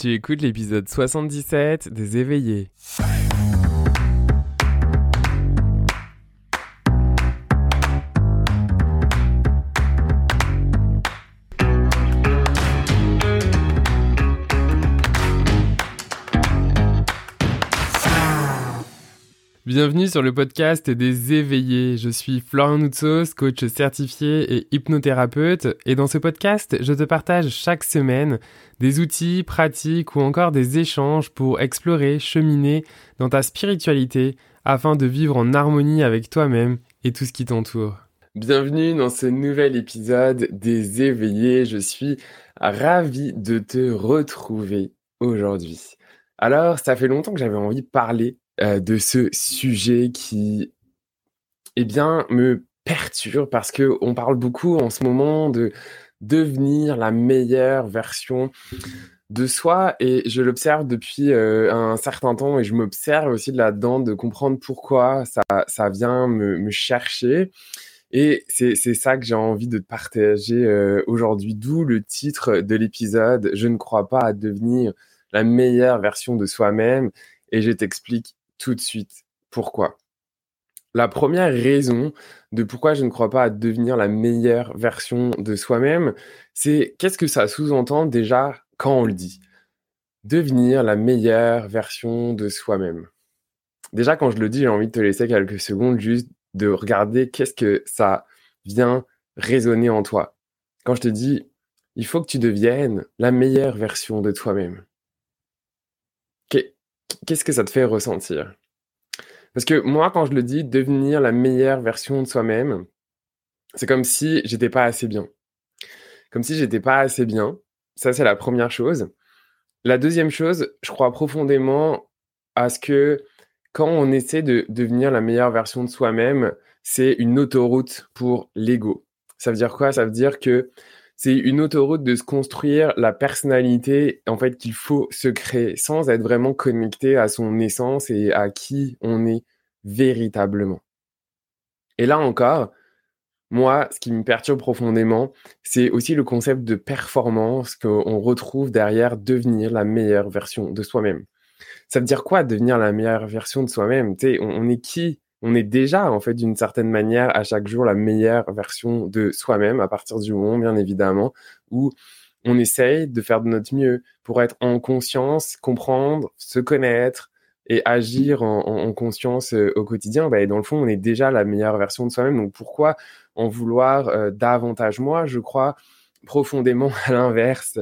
Tu écoutes l'épisode 77 des éveillés. Bienvenue sur le podcast des éveillés. Je suis Florian Noutsos, coach certifié et hypnothérapeute. Et dans ce podcast, je te partage chaque semaine des outils, pratiques ou encore des échanges pour explorer, cheminer dans ta spiritualité afin de vivre en harmonie avec toi-même et tout ce qui t'entoure. Bienvenue dans ce nouvel épisode des éveillés. Je suis ravi de te retrouver aujourd'hui. Alors, ça fait longtemps que j'avais envie de parler euh, de ce sujet qui, eh bien, me perturbe parce que on parle beaucoup en ce moment de devenir la meilleure version de soi et je l'observe depuis euh, un certain temps et je m'observe aussi là-dedans de comprendre pourquoi ça, ça vient me, chercher. Et c'est ça que j'ai envie de partager euh, aujourd'hui, d'où le titre de l'épisode. Je ne crois pas à devenir la meilleure version de soi-même et je t'explique tout de suite pourquoi? La première raison de pourquoi je ne crois pas à devenir la meilleure version de soi-même, c'est qu'est-ce que ça sous-entend déjà quand on le dit? Devenir la meilleure version de soi-même. Déjà, quand je le dis, j'ai envie de te laisser quelques secondes juste de regarder qu'est-ce que ça vient résonner en toi. Quand je te dis, il faut que tu deviennes la meilleure version de toi-même qu'est-ce que ça te fait ressentir? Parce que moi, quand je le dis, devenir la meilleure version de soi-même, c'est comme si j'étais pas assez bien. Comme si j'étais pas assez bien. Ça, c'est la première chose. La deuxième chose, je crois profondément à ce que quand on essaie de devenir la meilleure version de soi-même, c'est une autoroute pour l'ego. Ça veut dire quoi? Ça veut dire que c'est une autoroute de se construire la personnalité en fait qu'il faut se créer sans être vraiment connecté à son essence et à qui on est véritablement. Et là encore, moi, ce qui me perturbe profondément, c'est aussi le concept de performance qu'on retrouve derrière devenir la meilleure version de soi-même. Ça veut dire quoi devenir la meilleure version de soi-même? On, on est qui on est déjà en fait d'une certaine manière à chaque jour la meilleure version de soi-même à partir du moment bien évidemment où on essaye de faire de notre mieux pour être en conscience, comprendre, se connaître et agir en, conscience euh, au quotidien. Bah, et dans le fond, on est déjà la meilleure version de soi-même. Donc pourquoi en vouloir euh, davantage? Moi, je crois profondément à l'inverse.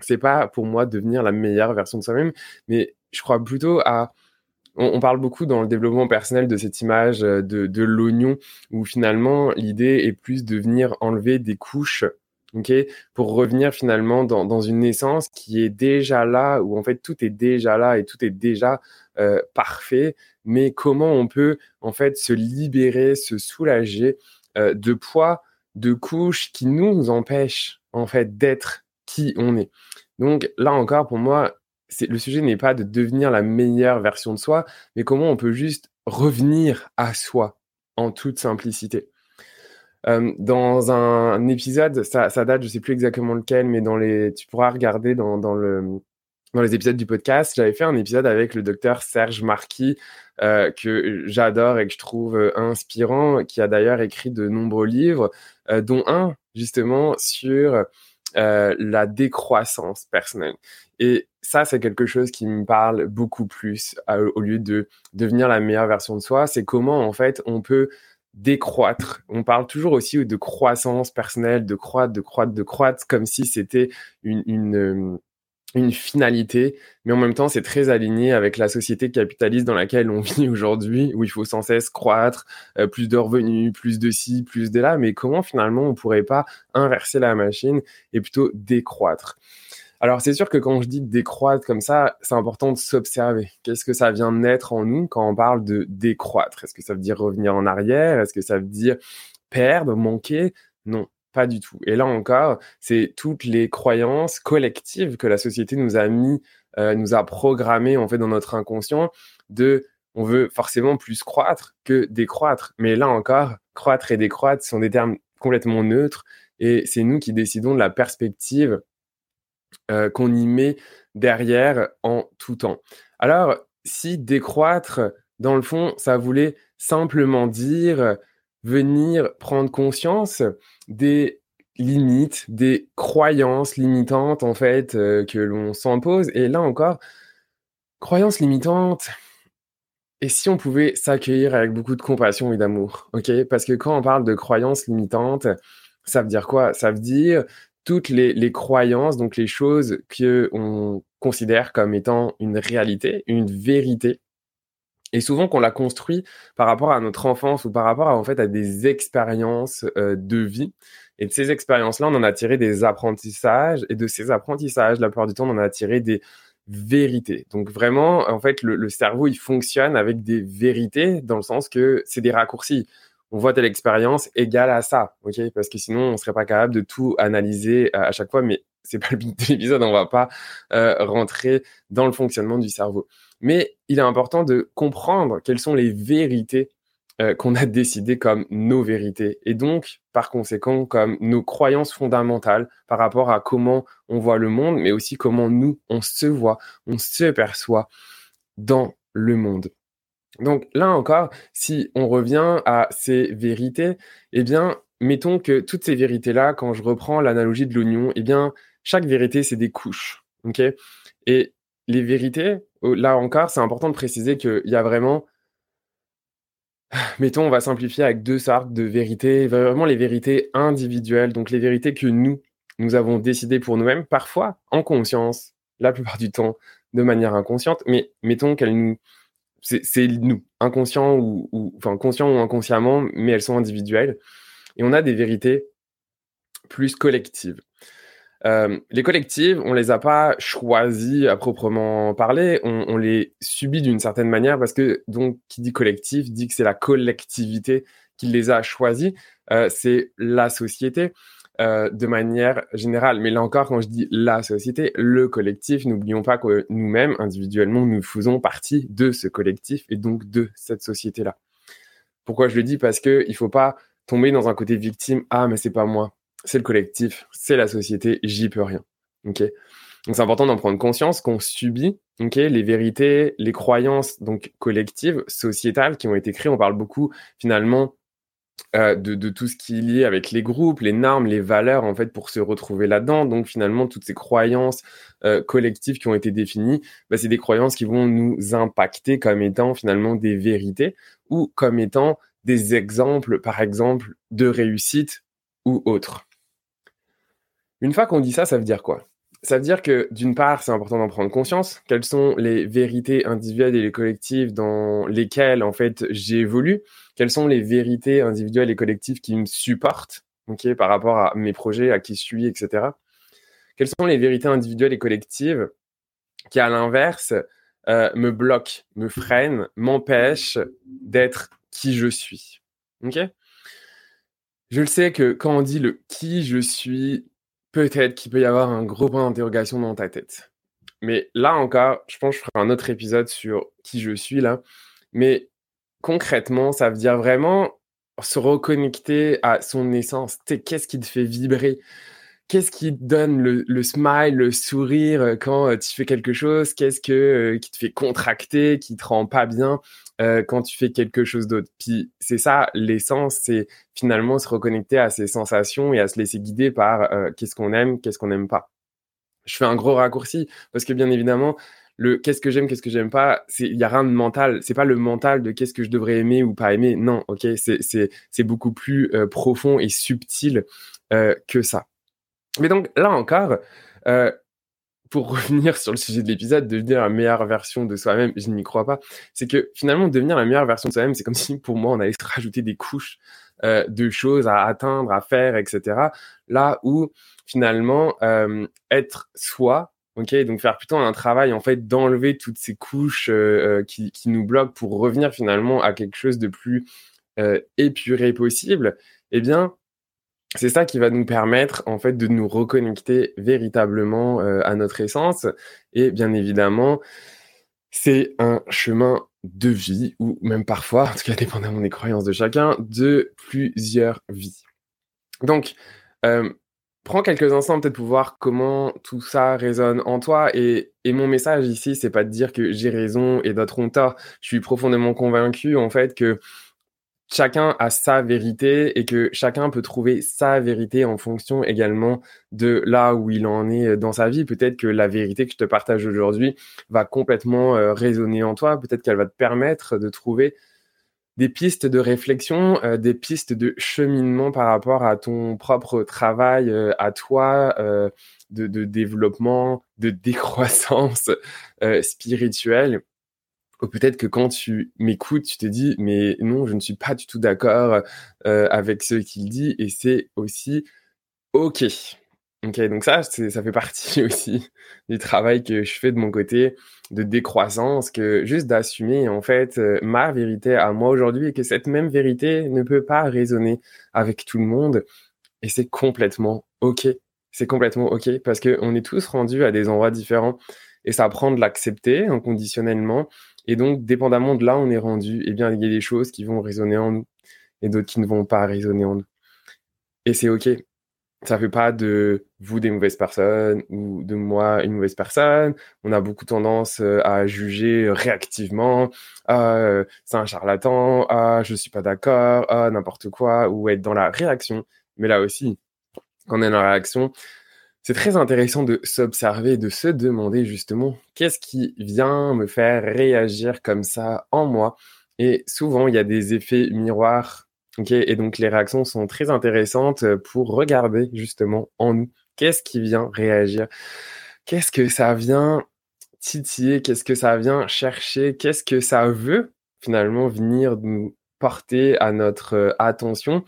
C'est pas pour moi devenir la meilleure version de soi-même, mais je crois plutôt à on, parle beaucoup dans le développement personnel de cette image euh, de, l'oignon, où finalement l'idée est plus de venir enlever des couches pour revenir finalement dans, une essence qui est déjà là, où en fait tout est déjà là et tout est déjà euh, parfait, mais comment on peut en fait se libérer, se soulager euh, de poids, de couches qui nous empêchent en fait d'être qui on est. Donc là encore, pour moi, le sujet n'est pas de devenir la meilleure version de soi, mais comment on peut juste revenir à soi en toute simplicité. Euh, dans un, épisode, ça, date, je sais plus exactement lequel, mais dans les, tu pourras regarder dans, le, dans les épisodes du podcast, j'avais fait un épisode avec le docteur Serge Marquis, euh, que j'adore et que je trouve euh, inspirant, qui a d'ailleurs écrit de nombreux livres, dont un justement sur la décroissance personnelle. Et ça, c'est quelque chose qui me parle beaucoup plus au lieu de devenir la meilleure version de soi. C'est comment, en fait, on peut décroître. On parle toujours aussi de croissance personnelle, de croître, de croître, de croître, comme si c'était une, une, euh, finalité. Mais en même temps, c'est très aligné avec la société capitaliste dans laquelle on vit aujourd'hui, où il faut sans cesse croître, euh, plus de revenus, plus de ci, plus de là. Mais comment finalement on pourrait pas inverser la machine et plutôt décroître? Alors c'est sûr que quand je dis décroître comme ça, c'est important de s'observer. Qu'est-ce que ça vient naître en nous quand on parle de décroître? Est-ce que ça veut dire revenir en arrière? Est-ce que ça veut dire perdre, manquer? Non, pas du tout. Et là encore, c'est toutes les croyances collectives que la société nous a mis, euh, nous a programmées en fait dans notre inconscient de on veut forcément plus croître que décroître. Mais là encore, croître et décroître sont des termes complètement neutres et c'est nous qui décidons de la perspective qu'on y met derrière en tout temps. Alors, si décroître, dans le fond, ça voulait simplement dire venir prendre conscience des limites, des croyances limitantes en fait euh, que l'on s'impose. Et là encore, croyances limitantes. Et si on pouvait s'accueillir avec beaucoup de compassion et d'amour, ok? Parce que quand on parle de croyances limitantes, ça veut dire quoi? Ça veut dire toutes les, les croyances, donc les choses que on considère comme étant une réalité, une vérité, et souvent qu'on la construit par rapport à notre enfance ou par rapport à, en fait à des expériences euh, de vie. Et de ces expériences-là, on en a tiré des apprentissages. Et de ces apprentissages, la plupart du temps, on en a tiré des vérités. Donc vraiment, en fait, le, cerveau, il fonctionne avec des vérités dans le sens que c'est des raccourcis. On voit telle expérience égale à ça, ok? Parce que sinon, on serait pas capable de tout analyser à, chaque fois. Mais c'est pas le but de l'épisode. On va pas euh, rentrer dans le fonctionnement du cerveau. Mais il est important de comprendre quelles sont les vérités euh, qu'on a décidées comme nos vérités et donc par conséquent comme nos croyances fondamentales par rapport à comment on voit le monde, mais aussi comment nous, on se voit, on se perçoit dans le monde. Donc là encore, si on revient à ces vérités, eh bien, mettons que toutes ces vérités-là, quand je reprends l'analogie de l'oignon, eh bien, chaque vérité, c'est des couches. Et les vérités, là encore, c'est important de préciser qu'il y a vraiment, mettons, on va simplifier avec deux sortes de vérités, vraiment les vérités individuelles, donc les vérités que nous, nous avons décidées pour nous-mêmes, parfois en conscience, la plupart du temps de manière inconsciente, mais mettons qu'elles nous, c'est nous, inconscient ou, enfin conscient ou inconsciemment, mais elles sont individuelles. Et on a des vérités plus collectives. Euh, les collectives, on les a pas choisis à proprement parler, on, les subit d'une certaine manière parce que donc qui dit collectif dit que c'est la collectivité qui les a choisis, euh, c'est la société. Euh, de manière générale. Mais là encore, quand je dis la société, le collectif, n'oublions pas que nous-mêmes, individuellement, nous faisons partie de ce collectif et donc de cette société-là. Pourquoi je le dis? Parce qu'il ne faut pas tomber dans un côté victime. Ah, mais c'est pas moi c'est le collectif, c'est la société, j'y peux rien. Ok. Donc c'est important d'en prendre conscience qu'on subit, ok, les vérités, les croyances donc collectives, sociétales qui ont été créées. On parle beaucoup finalement euh, de, tout ce qui est lié avec les groupes, les normes, les valeurs en fait pour se retrouver là-dedans. Donc finalement toutes ces croyances euh, collectives qui ont été définies, bah, c'est des croyances qui vont nous impacter comme étant finalement des vérités ou comme étant des exemples, par exemple, de réussite ou autre. Une fois qu'on dit ça, ça veut dire quoi? Ça veut dire que d'une part, c'est important d'en prendre conscience. Quelles sont les vérités individuelles et les collectives dans lesquelles en fait j'évolue? Quelles sont les vérités individuelles et collectives qui me supportent ok, par rapport à mes projets, à qui je suis, etc. Quelles sont les vérités individuelles et collectives qui, à l'inverse, euh, me bloquent, me freinent, m'empêchent d'être qui je suis Ok? Je le sais que quand on dit le qui je suis, peut-être qu'il peut y avoir un gros point d'interrogation dans ta tête. Mais là encore, je pense que je ferai un autre épisode sur qui je suis là. Mais concrètement, ça veut dire vraiment se reconnecter à son essence. Qu'est-ce qui te fait vibrer? Qu'est-ce qui te donne le, smile, le sourire euh, quand euh, tu fais quelque chose? Qu'est-ce que, euh, qui te fait contracter, qui te rend pas bien quand tu fais quelque chose d'autre? Puis c'est ça, l'essence, c'est finalement se reconnecter à ses sensations et à se laisser guider par qu'est-ce qu'on aime, qu'est-ce qu'on n'aime pas. Je fais un gros raccourci parce que bien évidemment, le qu'est-ce que j'aime, qu'est-ce que j'aime pas, il y a rien de mental. C'est pas le mental de qu'est-ce que je devrais aimer ou pas aimer. Non, ok, c'est beaucoup plus profond et subtil que ça. Mais donc là encore, euh, pour revenir sur le sujet de l'épisode, devenir la meilleure version de soi-même, je n'y crois pas. C'est que finalement, devenir la meilleure version de soi-même, c'est comme si pour moi, on allait se rajouter des couches euh, de choses à atteindre, à faire, etc. Là où finalement, euh, être soi, ok, donc faire plutôt un travail en fait d'enlever toutes ces couches euh, euh, qui, nous bloquent pour revenir finalement à quelque chose de plus euh, épuré possible, eh bien, c'est ça qui va nous permettre en fait de nous reconnecter véritablement à notre essence. Et bien évidemment c'est un chemin de vie ou même parfois en tout cas dépendamment des croyances de chacun de plusieurs vies. Donc prends quelques instants peut-être pour voir comment tout ça résonne en toi. Et, et mon message ici, c'est pas de dire que j'ai raison et d'autres ont tort. Je suis profondément convaincu en fait que chacun a sa vérité et que chacun peut trouver sa vérité en fonction également de là où il en est dans sa vie. Peut-être que la vérité que je te partage aujourd'hui va complètement euh, résonner en toi. Peut-être qu'elle va te permettre de trouver des pistes de réflexion, euh, des pistes de cheminement par rapport à ton propre travail, euh, à toi, de, de, développement, de décroissance spirituelle peut-être que quand tu m'écoutes, tu te dis, mais non, je ne suis pas du tout d'accord euh, avec ce qu'il dit, et c'est aussi OK. Ok, donc ça, ça fait partie aussi du travail que je fais de mon côté de décroissance, que juste d'assumer en fait euh, ma vérité à moi aujourd'hui et que cette même vérité ne peut pas résonner avec tout le monde et c'est complètement ok. C'est complètement ok parce que on est tous rendus à des endroits différents et ça prend de l'accepter inconditionnellement et donc, dépendamment de là où on est rendu, eh bien, il y a des choses qui vont résonner en nous et d'autres qui ne vont pas résonner en nous. Et c'est OK. Ça fait pas de vous des mauvaises personnes ou de moi une mauvaise personne. On a beaucoup tendance euh, à juger réactivement. Ah, euh, c'est un charlatan. Ah, je suis pas d'accord. Ah, n'importe quoi. Ou être dans la réaction. Mais là aussi, quand on est dans la réaction, c'est très intéressant de s'observer, de se demander justement qu'est-ce qui vient me faire réagir comme ça en moi? Et souvent, il y a des effets miroirs. Et donc, les réactions sont très intéressantes pour regarder justement en nous qu'est-ce qui vient réagir. Qu'est-ce que ça vient titiller? Qu'est-ce que ça vient chercher? Qu'est-ce que ça veut finalement venir nous porter à notre attention,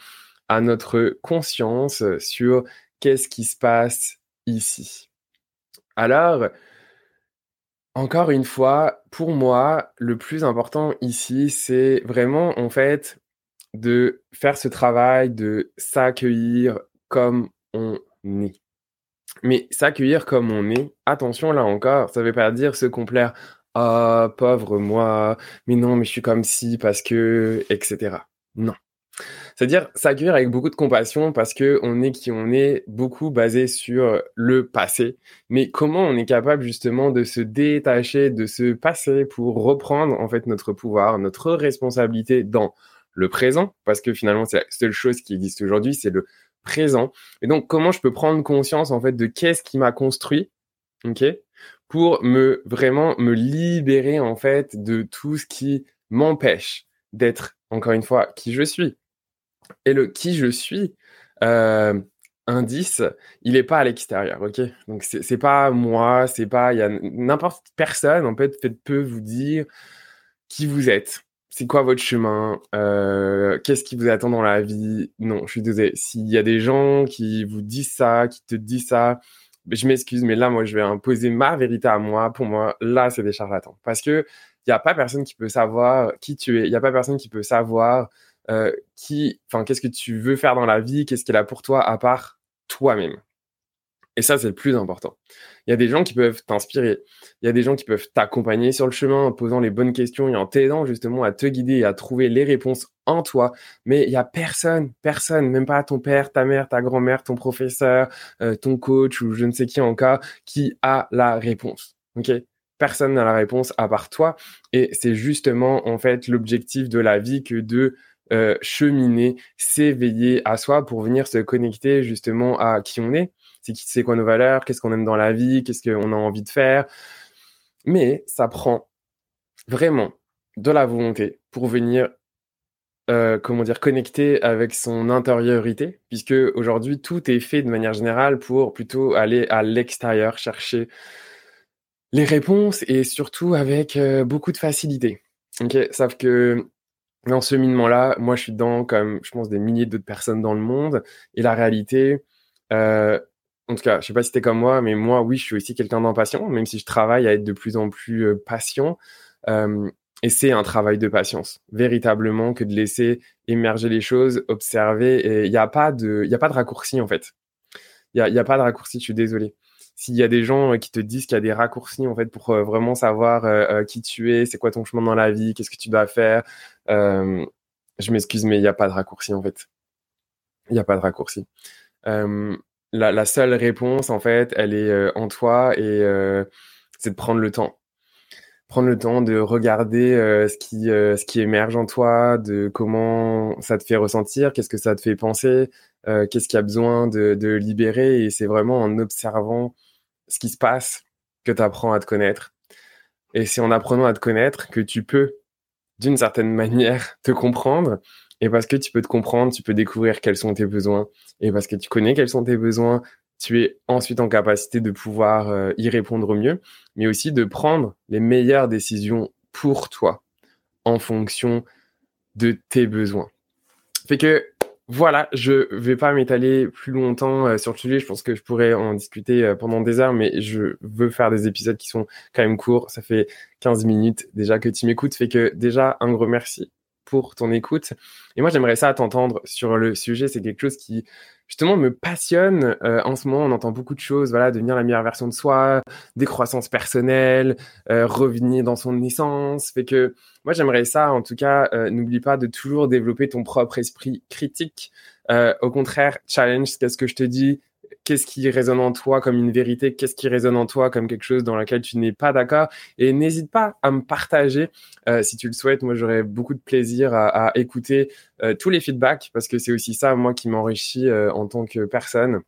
à notre conscience sur qu'est-ce qui se passe ici? Alors, encore une fois, pour moi, le plus important ici, c'est vraiment en fait de faire ce travail de s'accueillir comme on est. Mais s'accueillir comme on est, attention là encore, ça ne veut pas dire se complaire. Ah, pauvre moi, mais non, mais je suis comme si parce que, etc. Non. C'est-à-dire s'accueillir avec beaucoup de compassion parce que on est qui on est, beaucoup basé sur le passé. Mais comment on est capable justement de se détacher de ce passé pour reprendre en fait notre pouvoir, notre responsabilité dans le présent, parce que finalement c'est la seule chose qui existe aujourd'hui, c'est le présent. Et donc comment je peux prendre conscience en fait de qu'est-ce qui m'a construit, ok, pour me vraiment me libérer en fait de tout ce qui m'empêche d'être encore une fois qui je suis. Et le qui je suis, euh, indice, il n'est pas à l'extérieur, ok. Donc c'est pas moi, c'est pas, il y a n'importe personne en fait, peut vous dire qui vous êtes, c'est quoi votre chemin, euh, qu'est-ce qui vous attend dans la vie? Non, je suis désolé. S'il y a des gens qui vous disent ça, qui te disent ça, je m'excuse, mais là, moi, je vais imposer ma vérité à moi. Pour moi, là, c'est des charlatans. Parce que il n'y a pas personne qui peut savoir qui tu es. Il n'y a pas personne qui peut savoir euh, qui, enfin, qu'est-ce que tu veux faire dans la vie, qu'est-ce qu'elle a pour toi à part toi-même? Et ça, c'est le plus important. Il y a des gens qui peuvent t'inspirer. Il y a des gens qui peuvent t'accompagner sur le chemin en posant les bonnes questions et en t'aidant justement à te guider et à trouver les réponses en toi. Mais il y a personne, personne, même pas ton père, ta mère, ta grand-mère, ton professeur, euh, ton coach ou je ne sais qui en cas, qui a la réponse. OK? Personne n'a la réponse à part toi. Et c'est justement, en fait, l'objectif de la vie que de euh, cheminer, s'éveiller à soi pour venir se connecter justement à qui on est, c'est quoi nos valeurs, qu'est-ce qu'on aime dans la vie, qu'est-ce qu'on a envie de faire? Mais ça prend vraiment de la volonté pour venir, euh, comment dire, connecter avec son intériorité, puisque aujourd'hui tout est fait de manière générale pour plutôt aller à l'extérieur chercher les réponses et surtout avec euh, beaucoup de facilité. Ok, sauf que dans ce cheminement-là, moi, je suis dans, comme je pense, des milliers d'autres personnes dans le monde. Et la réalité, euh, en tout cas, je sais pas si t'es comme moi, mais moi, oui, je suis aussi quelqu'un d'impatient, même si je travaille à être de plus en plus euh, patient. Euh, et c'est un travail de patience, véritablement, que de laisser émerger les choses, observer. Et il n'y a pas de, il a pas de raccourci en fait. Il y a, a pas de raccourci. Je suis désolé s'il y a des gens euh, qui te disent qu'il y a des raccourcis en fait pour vraiment savoir qui tu es, c'est quoi ton chemin dans la vie, qu'est-ce que tu dois faire, je m'excuse mais il n'y a pas de raccourci en fait. Il n'y a pas de raccourci. La, seule réponse, en fait, elle est euh, en toi et euh, c'est de prendre le temps. Prendre le temps de regarder euh, ce, qui, émerge en toi, de comment ça te fait ressentir, qu'est-ce que ça te fait penser, qu'est-ce qui a besoin de, de libérer. Et c'est vraiment en observant ce qui se passe que tu apprends à te connaître. Et c'est en apprenant à te connaître que tu peux, d'une certaine manière, te comprendre et parce que tu peux te comprendre, tu peux découvrir quels sont tes besoins. Et parce que tu connais quels sont tes besoins, tu es ensuite en capacité de pouvoir euh, y répondre au mieux, mais aussi de prendre les meilleures décisions pour toi en fonction de tes besoins. Fait que voilà, je vais pas m'étaler plus longtemps euh, sur le sujet. Je pense que je pourrais en discuter euh, pendant des heures, mais je veux faire des épisodes qui sont quand même courts. Ça fait 15 minutes déjà que tu m'écoutes. Fait que déjà, un gros merci pour ton écoute. Et moi, j'aimerais ça t'entendre sur le sujet. C'est quelque chose qui, justement, me passionne. Euh, en ce moment, on entend beaucoup de choses, voilà, devenir la meilleure version de soi, décroissance personnelle, euh, revenir dans son essence. Fait que moi, j'aimerais ça, en tout cas, euh, n'oublie pas de toujours développer ton propre esprit critique. au contraire, challenge, qu'est-ce que je te dis qu'est-ce qui résonne en toi comme une vérité, qu'est-ce qui résonne en toi comme quelque chose dans lequel tu n'es pas d'accord. Et n'hésite pas à me partager euh, si tu le souhaites. Moi, j'aurais beaucoup de plaisir à, écouter euh, tous les feedbacks parce que c'est aussi ça, moi, qui m'enrichit euh, en tant que personne.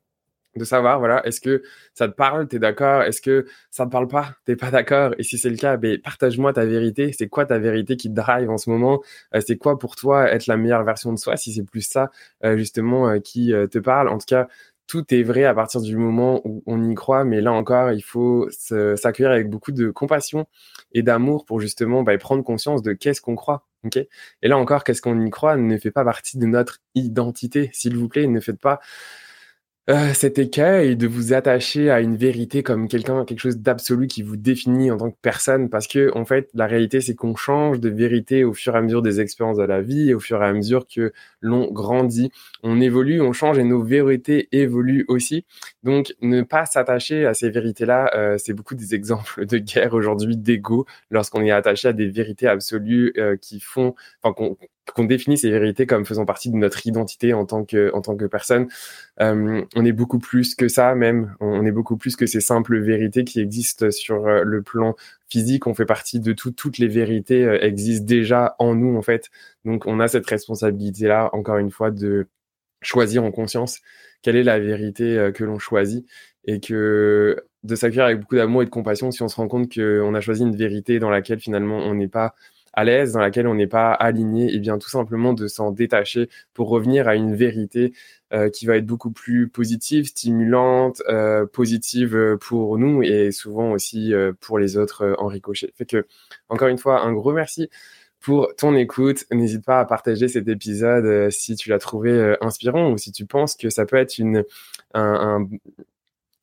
De savoir, voilà, est-ce que ça te parle, t'es d'accord, est-ce que ça te parle pas, t'es pas d'accord, et si c'est le cas, ben, partage-moi ta vérité, c'est quoi ta vérité qui te drive en ce moment, c'est quoi pour toi être la meilleure version de soi, si c'est plus ça, justement, qui te parle, en tout cas, tout est vrai à partir du moment où on y croit, mais là encore, il faut s'accueillir avec beaucoup de compassion et d'amour pour justement bah, prendre conscience de qu'est-ce qu'on croit. Okay et là encore, qu'est-ce qu'on y croit ne fait pas partie de notre identité. S'il vous plaît, ne faites pas euh, cet écueil de vous attacher à une vérité comme quelqu'un, quelque chose d'absolu qui vous définit en tant que personne, parce que en fait, la réalité, c'est qu'on change de vérité au fur et à mesure des expériences de la vie, et au fur et à mesure que l'on grandit, on évolue, on change, et nos vérités évoluent aussi. Donc, ne pas s'attacher à ces vérités-là, euh, c'est beaucoup des exemples de guerre aujourd'hui, d'ego, lorsqu'on est attaché à des vérités absolues euh, qui font, enfin, qu'on qu'on définit ces vérités comme faisant partie de notre identité en tant que en tant que personne. Euh, on est beaucoup plus que ça même. On est beaucoup plus que ces simples vérités qui existent sur euh, le plan physique. On fait partie de tout. Toutes les vérités euh, existent déjà en nous en fait. Donc on a cette responsabilité là encore une fois de choisir en conscience quelle est la vérité que l'on choisit et que de s'accueillir avec beaucoup d'amour et de compassion si on se rend compte qu'on a choisi une vérité dans laquelle finalement on n'est pas à l'aise, dans laquelle on n'est pas aligné, et eh bien tout simplement de s'en détacher pour revenir à une vérité euh, qui va être beaucoup plus positive, stimulante, euh, positive euh, pour nous et souvent aussi pour les autres en ricochet. Fait que encore une fois, un gros merci pour ton écoute. N'hésite pas à partager cet épisode si tu l'as trouvé inspirant ou si tu penses que ça peut être une, un,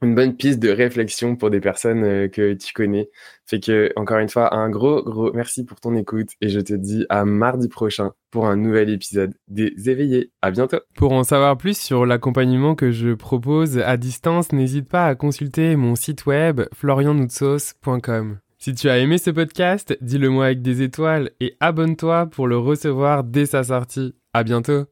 une bonne piste de réflexion pour des personnes euh, que tu connais. Fait que, encore une fois, un gros, gros merci pour ton écoute et je te dis à mardi prochain pour un nouvel épisode des éveillés. À bientôt. Pour en savoir plus sur l'accompagnement que je propose à distance, n'hésite pas à consulter mon site web florianoutsos.com. Si tu as aimé ce podcast, dis-le moi avec des étoiles et abonne-toi pour le recevoir dès sa sortie. À bientôt.